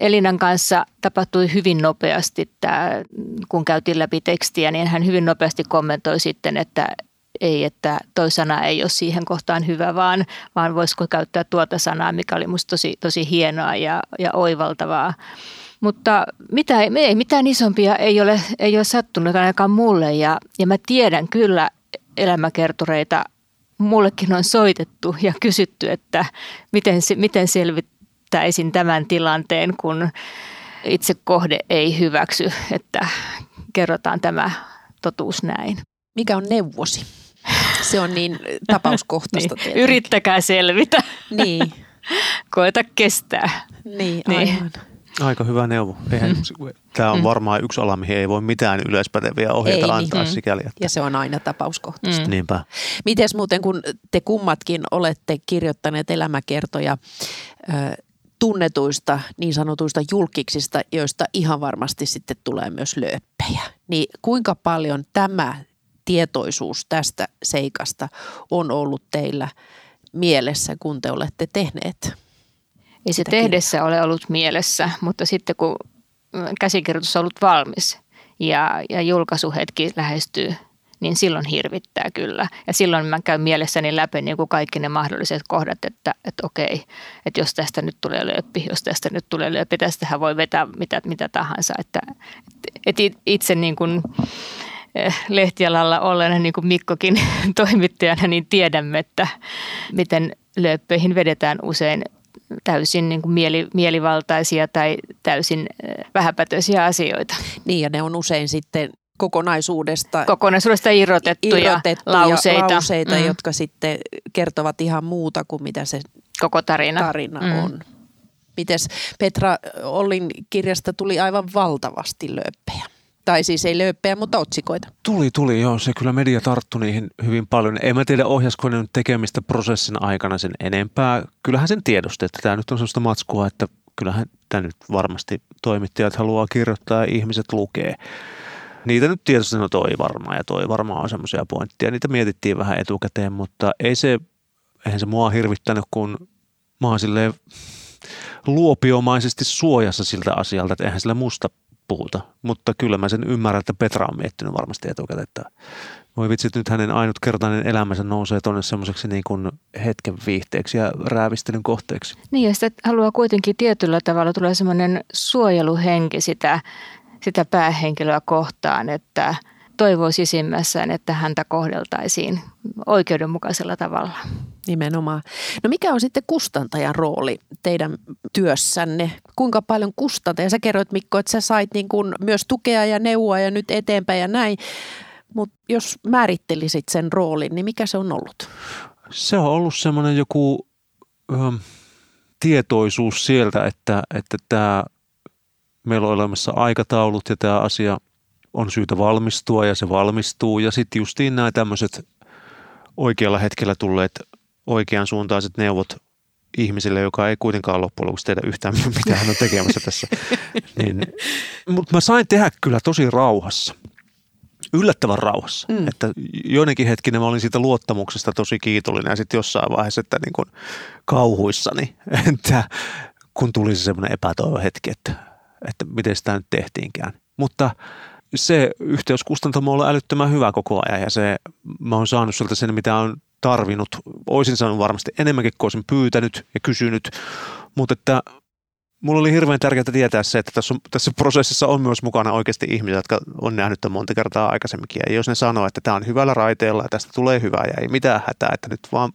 Speaker 3: Elinan kanssa tapahtui hyvin nopeasti, tämä, kun käytiin läpi tekstiä, niin hän hyvin nopeasti kommentoi sitten, että ei, että toi sana ei ole siihen kohtaan hyvä, vaan, vaan voisiko käyttää tuota sanaa, mikä oli musta tosi, tosi hienoa ja, ja oivaltavaa. Mutta mitä, ei, mitään isompia ei ole, ei ole sattunut ainakaan mulle ja, ja mä tiedän kyllä elämäkertoreita, mullekin on soitettu ja kysytty, että miten, miten selvit, välttäisin tämän tilanteen, kun itse kohde ei hyväksy, että kerrotaan tämä totuus näin.
Speaker 1: Mikä on neuvosi? Se on niin tapauskohtaista
Speaker 3: niin. Yrittäkää selvitä.
Speaker 1: Niin.
Speaker 3: Koeta kestää.
Speaker 1: Niin, niin. aivan. Niin.
Speaker 4: Aika hyvä neuvo. Eihän, mm. Tämä on mm. varmaan yksi ala, mihin ei voi mitään yleispäteviä ohjeita ei, antaa mm. sikäli. Että...
Speaker 1: Ja se on aina tapauskohtaista.
Speaker 4: Mm. Niinpä.
Speaker 1: Miten muuten, kun te kummatkin olette kirjoittaneet elämäkertoja tunnetuista niin sanotuista julkiksista, joista ihan varmasti sitten tulee myös lööppejä. Niin kuinka paljon tämä tietoisuus tästä seikasta on ollut teillä mielessä, kun te olette tehneet?
Speaker 3: Ei se tehdessä ole ollut mielessä, mutta sitten kun käsikirjoitus on ollut valmis ja, ja julkaisuhetki lähestyy niin silloin hirvittää kyllä. Ja silloin mä käyn mielessäni läpi niin kuin kaikki ne mahdolliset kohdat, että, että okei, että jos tästä nyt tulee lööppi, jos tästä nyt tulee lööppi, tästähän voi vetää mitä, mitä tahansa. Että, että itse niin kuin eh, lehtialalla ollen, niin kuin Mikkokin toimittajana, niin tiedämme, että miten lööppeihin vedetään usein täysin niin kuin mieli, mielivaltaisia tai täysin eh, vähäpätöisiä asioita.
Speaker 1: Niin ja ne on usein sitten kokonaisuudesta,
Speaker 3: kokonaisuudesta irrotettuja, irrotettuja lauseita,
Speaker 1: lauseita mm. jotka sitten kertovat ihan muuta kuin mitä se
Speaker 3: koko tarina,
Speaker 1: tarina mm. on. Mites Petra Ollin kirjasta tuli aivan valtavasti lööppejä. Tai siis ei lööppejä, mutta otsikoita.
Speaker 4: Tuli, tuli, joo. Se kyllä media tarttui niihin hyvin paljon. En mä tiedä, ohjasko ne nyt tekemistä prosessin aikana sen enempää. Kyllähän sen tiedosti, että tämä nyt on sellaista matskua, että kyllähän tämä nyt varmasti toimittajat haluaa kirjoittaa ja ihmiset lukee. Niitä nyt tietysti no toi varmaan ja toi varmaan on semmoisia pointteja. Niitä mietittiin vähän etukäteen, mutta ei se, eihän se mua hirvittänyt, kun mä oon silleen luopiomaisesti suojassa siltä asialta, että eihän sillä musta puhuta. Mutta kyllä mä sen ymmärrän, että Petra on miettinyt varmasti etukäteen, että voi vitsit, nyt hänen ainutkertainen elämänsä nousee tuonne semmoiseksi niin kuin hetken viihteeksi ja räävistelyn kohteeksi.
Speaker 3: Niin ja sitten haluaa kuitenkin tietyllä tavalla tulee semmoinen suojeluhenki sitä, sitä päähenkilöä kohtaan, että toivoo sisimmässään, että häntä kohdeltaisiin oikeudenmukaisella tavalla.
Speaker 1: Nimenomaan. No mikä on sitten kustantajan rooli teidän työssänne? Kuinka paljon kustantaja? Sä kerroit Mikko, että sä sait niin kuin myös tukea ja neuvoa ja nyt eteenpäin ja näin. Mutta jos määrittelisit sen roolin, niin mikä se on ollut?
Speaker 4: Se on ollut semmoinen joku ö, tietoisuus sieltä, että, että tämä, meillä on olemassa aikataulut ja tämä asia on syytä valmistua ja se valmistuu. Ja sitten justiin nämä tämmöiset oikealla hetkellä tulleet oikean suuntaiset neuvot ihmisille, joka ei kuitenkaan loppujen lopuksi tehdä yhtään mitä hän on tekemässä tässä. niin, mutta mä sain tehdä kyllä tosi rauhassa. Yllättävän rauhassa. Mm. Että joidenkin hetkinä mä olin siitä luottamuksesta tosi kiitollinen ja sitten jossain vaiheessa, että niin kuin kauhuissani, että kun tuli se semmoinen epätoivo hetki, että, että miten sitä nyt tehtiinkään. Mutta se yhteyskustantamo on ollut älyttömän hyvä koko ajan ja se, mä oon saanut sieltä sen, mitä on tarvinnut. Oisin saanut varmasti enemmänkin kuin olisin pyytänyt ja kysynyt, mutta että mulla oli hirveän tärkeää tietää se, että tässä, on, tässä prosessissa on myös mukana oikeasti ihmisiä, jotka on nähnyt tämän monta kertaa aikaisemminkin. Ja jos ne sanoo, että tämä on hyvällä raiteella ja tästä tulee hyvää ja ei mitään hätää, että nyt vaan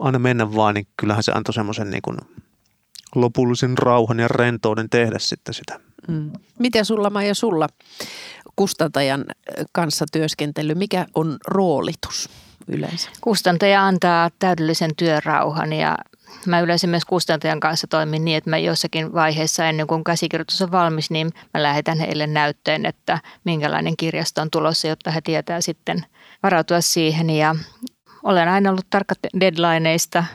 Speaker 4: aina mennä vaan, niin kyllähän se antoi semmoisen niin kuin lopullisen rauhan ja rentouden tehdä sitten sitä.
Speaker 1: Mm. Miten sulla Maija sulla kustantajan kanssa työskentely, mikä on roolitus yleensä?
Speaker 3: Kustantaja antaa täydellisen työrauhan ja mä yleensä myös kustantajan kanssa toimin niin, että mä jossakin vaiheessa ennen kuin käsikirjoitus on valmis, niin mä lähetän heille näytteen, että minkälainen kirjasto on tulossa, jotta he tietää sitten varautua siihen ja olen aina ollut tarkka deadlineista –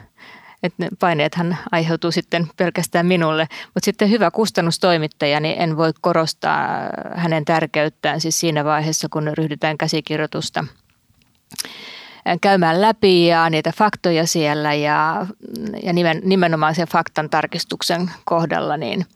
Speaker 3: että ne paineethan aiheutuu sitten pelkästään minulle. Mutta sitten hyvä kustannustoimittaja, niin en voi korostaa hänen tärkeyttään siis siinä vaiheessa, kun ryhdytään käsikirjoitusta käymään läpi ja niitä faktoja siellä ja, ja nimen, nimenomaan sen faktan tarkistuksen kohdalla, niin –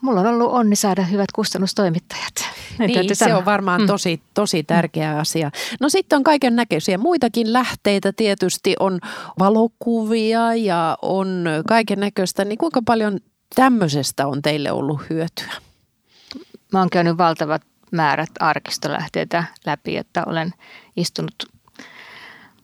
Speaker 3: mulla on ollut onni saada hyvät kustannustoimittajat.
Speaker 1: niin, se on varmaan mm. tosi, tosi tärkeä asia. No sitten on kaiken näköisiä muitakin lähteitä. Tietysti on valokuvia ja on kaiken näköistä. Niin kuinka paljon tämmöisestä on teille ollut hyötyä?
Speaker 3: Mä oon käynyt valtavat määrät arkistolähteitä läpi, että olen istunut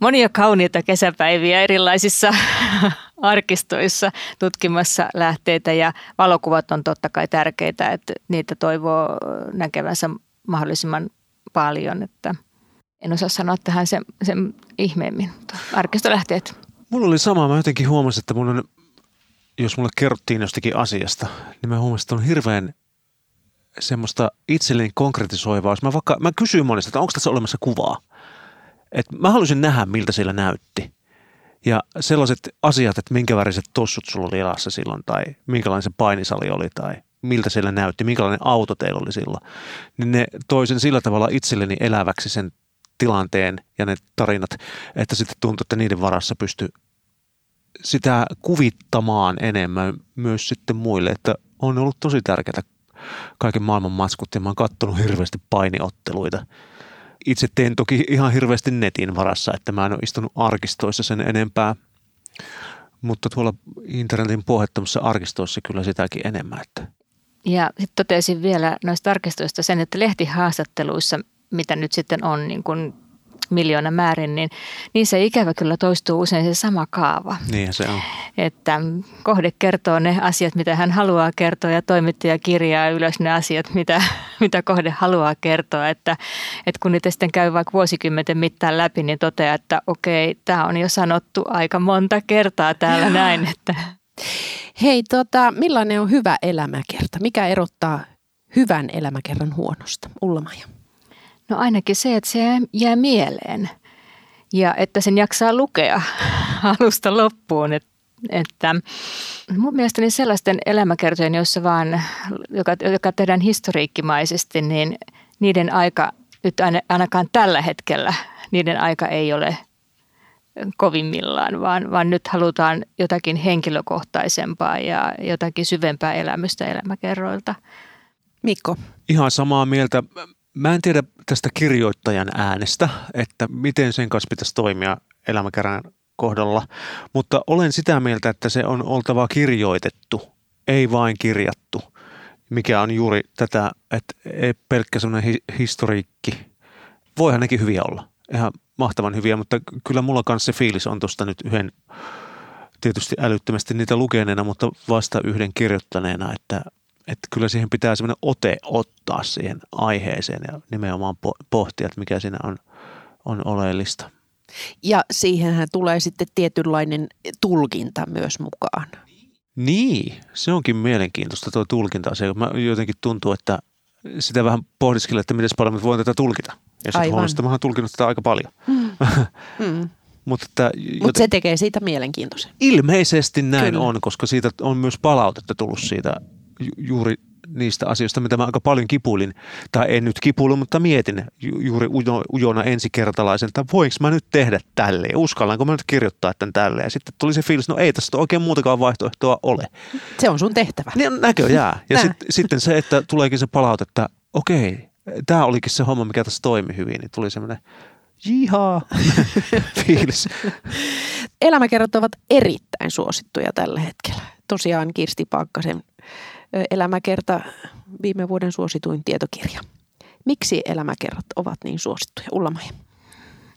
Speaker 3: monia kauniita kesäpäiviä erilaisissa arkistoissa tutkimassa lähteitä ja valokuvat on totta kai tärkeitä, että niitä toivoo näkevänsä mahdollisimman paljon, että en osaa sanoa tähän sen, sen ihmeemmin. Arkistolähteet.
Speaker 4: Mulla oli sama. Mä jotenkin huomasin, että mun on, jos mulle kerrottiin jostakin asiasta, niin mä huomasin, että on hirveän semmoista itselleni konkretisoivaa. Mä, vaikka, mä kysyin monesta, että onko tässä olemassa kuvaa. Et mä halusin nähdä, miltä siellä näytti. Ja sellaiset asiat, että minkä väriset tossut sulla oli jalassa silloin, tai minkälainen se painisali oli, tai miltä siellä näytti, minkälainen auto teillä oli silloin, niin ne toisen sillä tavalla itselleni eläväksi sen tilanteen ja ne tarinat, että sitten tuntui, että niiden varassa pystyi sitä kuvittamaan enemmän myös sitten muille, että on ollut tosi tärkeää kaiken maailman matskut ja mä oon kattonut hirveästi painiotteluita itse teen toki ihan hirveästi netin varassa, että mä en ole istunut arkistoissa sen enempää. Mutta tuolla internetin pohjattomassa arkistoissa kyllä sitäkin enemmän. Että.
Speaker 3: Ja sitten totesin vielä noista arkistoista sen, että lehtihaastatteluissa, mitä nyt sitten on niin kuin miljoona määrin, niin niissä ikävä kyllä toistuu usein se sama kaava.
Speaker 4: Niin se on.
Speaker 3: Että kohde kertoo ne asiat, mitä hän haluaa kertoa ja toimittaja kirjaa ylös ne asiat, mitä, mitä kohde haluaa kertoa. Että, että kun niitä sitten käy vaikka vuosikymmenten mittaan läpi, niin toteaa, että okei, tämä on jo sanottu aika monta kertaa täällä näin. Että.
Speaker 1: Hei, tota, millainen on hyvä elämäkerta? Mikä erottaa hyvän elämäkerran huonosta? Ulla-Maija.
Speaker 3: No ainakin se, että se jää mieleen ja että sen jaksaa lukea alusta loppuun. Et, että mun mielestäni sellaisten elämäkertojen, joissa vaan, joka, joka tehdään historiikkimaisesti, niin niiden aika nyt ainakaan tällä hetkellä, niiden aika ei ole kovimmillaan, vaan, vaan nyt halutaan jotakin henkilökohtaisempaa ja jotakin syvempää elämystä elämäkerroilta.
Speaker 1: Mikko.
Speaker 4: Ihan samaa mieltä. Mä en tiedä tästä kirjoittajan äänestä, että miten sen kanssa pitäisi toimia elämäkerran kohdalla, mutta olen sitä mieltä, että se on oltava kirjoitettu, ei vain kirjattu, mikä on juuri tätä, että ei pelkkä semmoinen hi- historiikki. Voihan nekin hyviä olla, ihan mahtavan hyviä, mutta kyllä mulla kanssa se fiilis on tuosta nyt yhden tietysti älyttömästi niitä lukeneena, mutta vasta yhden kirjoittaneena, että että kyllä siihen pitää semmoinen ote ottaa siihen aiheeseen ja nimenomaan pohtia, että mikä siinä on, on oleellista.
Speaker 1: Ja siihenhän tulee sitten tietynlainen tulkinta myös mukaan.
Speaker 4: Niin, se onkin mielenkiintoista tuo tulkinta Se Mä jotenkin tuntuu, että sitä vähän pohdiskelen, että miten paljon mä voin tätä tulkita. Ja sitten huomasin, että mä oon tulkinut tätä aika paljon. Mm. mm.
Speaker 1: Mutta Mut se tekee siitä mielenkiintoisen.
Speaker 4: Ilmeisesti näin Kyllä. on, koska siitä on myös palautetta tullut siitä juuri niistä asioista, mitä mä aika paljon kipuilin, tai en nyt kipuilu, mutta mietin ju- juuri ujo, ujona ensikertalaisen, että voinko mä nyt tehdä tälleen, uskallanko mä nyt kirjoittaa tämän tälleen. Ja sitten tuli se fiilis, no ei tästä oikein muutakaan vaihtoehtoa ole.
Speaker 1: Se on sun tehtävä.
Speaker 4: Niin näköjään. Ja sit, sitten se, että tuleekin se palaute, että okei, tämä olikin se homma, mikä tässä toimi hyvin, niin tuli semmoinen jihaa fiilis.
Speaker 1: Elämäkerrat ovat erittäin suosittuja tällä hetkellä. Tosiaan Kirsti Paakkasen elämäkerta viime vuoden suosituin tietokirja. Miksi elämäkerrat ovat niin suosittuja? ulla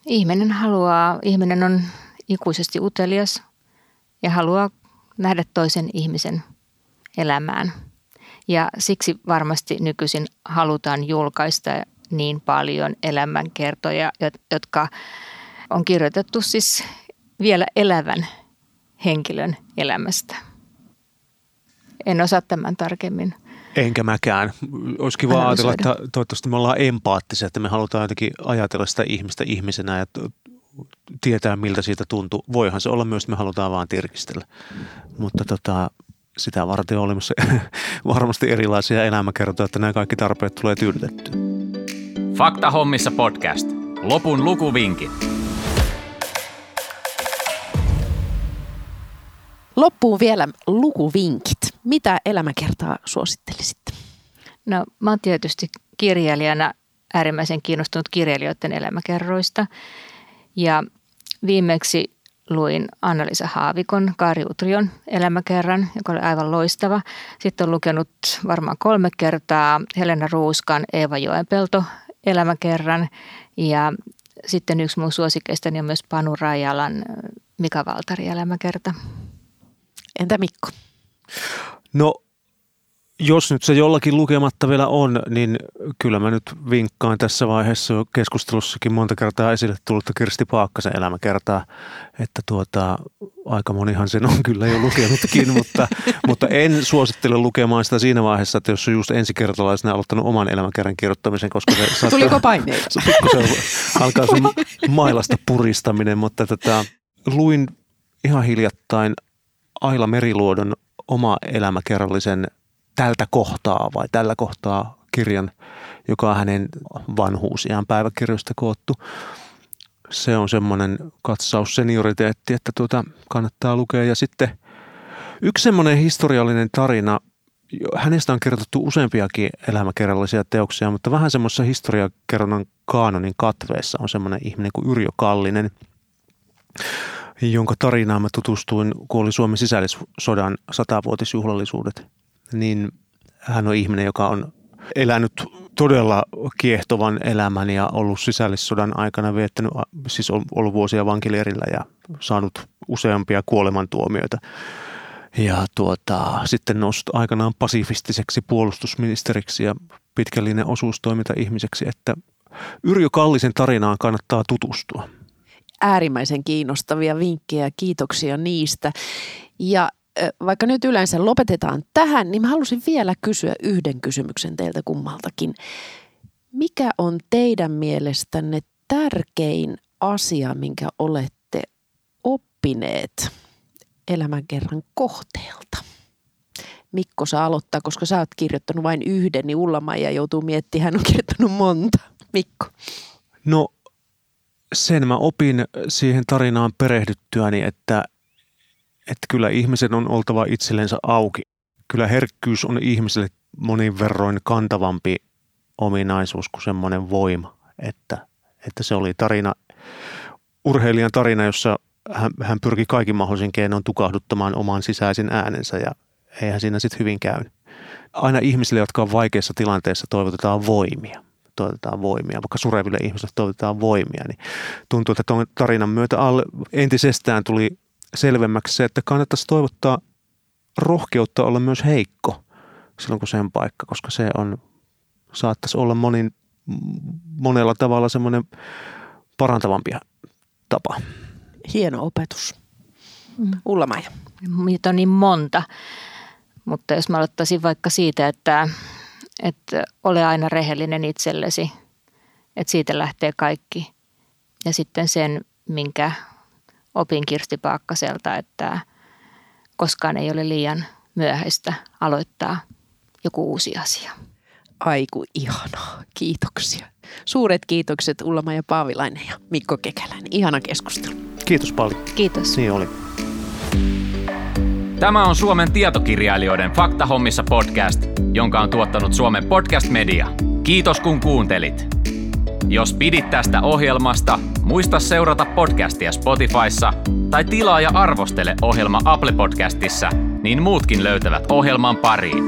Speaker 3: Ihminen haluaa, ihminen on ikuisesti utelias ja haluaa nähdä toisen ihmisen elämään. Ja siksi varmasti nykyisin halutaan julkaista niin paljon elämänkertoja, jotka on kirjoitettu siis vielä elävän henkilön elämästä. En osaa tämän tarkemmin.
Speaker 4: Enkä mäkään. Olisi kiva ajatella, että toivottavasti me ollaan empaattisia, että me halutaan jotenkin ajatella sitä ihmistä ihmisenä ja tietää, miltä siitä tuntuu. Voihan se olla myös, että me halutaan vaan tirkistellä. Mutta tota, sitä varten on olemassa varmasti erilaisia elämäkertoja, että nämä kaikki tarpeet tulee tyydytettyä.
Speaker 2: Fakta hommissa podcast. Lopun lukuvinkit.
Speaker 1: Loppuun vielä lukuvinkit. Mitä elämäkertaa suosittelisitte?
Speaker 3: No mä oon tietysti kirjailijana äärimmäisen kiinnostunut kirjailijoiden elämäkerroista. Ja viimeksi luin Anna-Liisa Haavikon, Kaari Utrion elämäkerran, joka oli aivan loistava. Sitten on lukenut varmaan kolme kertaa Helena Ruuskan Eeva Joenpelto elämäkerran ja sitten yksi mun suosikeistani on myös Panu Rajalan Mika Valtari elämäkerta.
Speaker 1: Entä Mikko?
Speaker 4: No jos nyt se jollakin lukematta vielä on, niin kyllä mä nyt vinkkaan tässä vaiheessa keskustelussakin monta kertaa esille tullutta Kirsti Paakkasen elämäkertaa, että tuota, aika monihan sen on kyllä jo lukenutkin, mutta, mutta en suosittele lukemaan sitä siinä vaiheessa, että jos on just ensikertalaisena aloittanut oman elämäkerran kirjoittamisen, koska se
Speaker 1: saattaa, Tuliko paineita? Se,
Speaker 4: alkaa sun mailasta puristaminen, mutta tota, luin ihan hiljattain Aila Meriluodon oma elämäkerrallisen tältä kohtaa vai tällä kohtaa kirjan, joka on hänen vanhuusiaan päiväkirjoista koottu. Se on semmoinen katsaus senioriteetti, että tuota kannattaa lukea. Ja sitten yksi semmoinen historiallinen tarina, hänestä on kirjoitettu useampiakin elämäkerrallisia teoksia, mutta vähän semmoisessa historiakerronnan kaanonin katveessa on semmoinen ihminen kuin Yrjö Kallinen – jonka tarinaan mä tutustuin, kun oli Suomen sisällissodan satavuotisjuhlallisuudet, niin hän on ihminen, joka on elänyt todella kiehtovan elämän ja ollut sisällissodan aikana viettänyt, siis on ollut vuosia vankileirillä ja saanut useampia kuolemantuomioita. Ja tuota, sitten noussut aikanaan pasifistiseksi puolustusministeriksi ja pitkällinen osuustoiminta ihmiseksi, että Yrjö Kallisen tarinaan kannattaa tutustua
Speaker 1: äärimmäisen kiinnostavia vinkkejä. Kiitoksia niistä. Ja vaikka nyt yleensä lopetetaan tähän, niin mä halusin vielä kysyä yhden kysymyksen teiltä kummaltakin. Mikä on teidän mielestänne tärkein asia, minkä olette oppineet elämänkerran kohteelta? Mikko saa aloittaa, koska sä oot kirjoittanut vain yhden, niin ulla ja joutuu miettimään, hän on kirjoittanut monta. Mikko.
Speaker 4: No sen mä opin siihen tarinaan perehdyttyäni, että, että kyllä ihmisen on oltava itsellensä auki. Kyllä herkkyys on ihmiselle monin verroin kantavampi ominaisuus kuin semmoinen voima, että, että se oli tarina, urheilijan tarina, jossa hän, hän pyrki kaikin mahdollisin keinoin tukahduttamaan oman sisäisen äänensä ja eihän siinä sitten hyvin käynyt. Aina ihmisille, jotka on vaikeassa tilanteessa, toivotetaan voimia. Toivotetaan voimia, vaikka sureville ihmisille toivotetaan voimia. Niin tuntuu, että tuon tarinan myötä alle entisestään tuli selvemmäksi se, että kannattaisi toivottaa rohkeutta olla myös heikko silloin, kun sen paikka, koska se on, saattaisi olla monin, monella tavalla semmoinen parantavampi tapa.
Speaker 1: Hieno opetus. Mm. Ulla-Maija.
Speaker 3: Niitä on niin monta. Mutta jos mä aloittaisin vaikka siitä, että, että ole aina rehellinen itsellesi, että siitä lähtee kaikki. Ja sitten sen, minkä opin Kirsti Paakkaselta, että koskaan ei ole liian myöhäistä aloittaa joku uusi asia.
Speaker 1: Aiku ihanaa. Kiitoksia. Suuret kiitokset Ullama ja Paavilainen ja Mikko Kekäläinen. Ihana keskustelu.
Speaker 4: Kiitos paljon.
Speaker 3: Kiitos.
Speaker 4: Niin oli.
Speaker 2: Tämä on Suomen tietokirjailijoiden Faktahommissa podcast, jonka on tuottanut Suomen Podcast Media. Kiitos kun kuuntelit. Jos pidit tästä ohjelmasta, muista seurata podcastia Spotifyssa tai tilaa ja arvostele ohjelma Apple Podcastissa, niin muutkin löytävät ohjelman pariin.